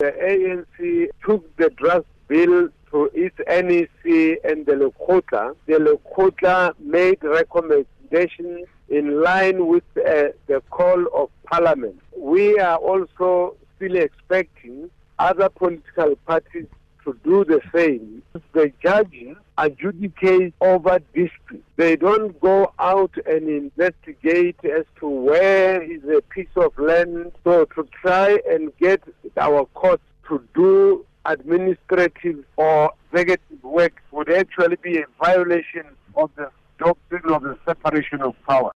The ANC took the draft bill to its NEC and the Lekgotla. The Lekgotla made recommendations in line with uh, the call of Parliament. We are also still expecting other political parties to do the same. The judges adjudicate over disputes. They don't go out and investigate as to where is a piece of land. So to try and get our courts to do administrative or executive work would actually be a violation of the doctrine of the separation of power.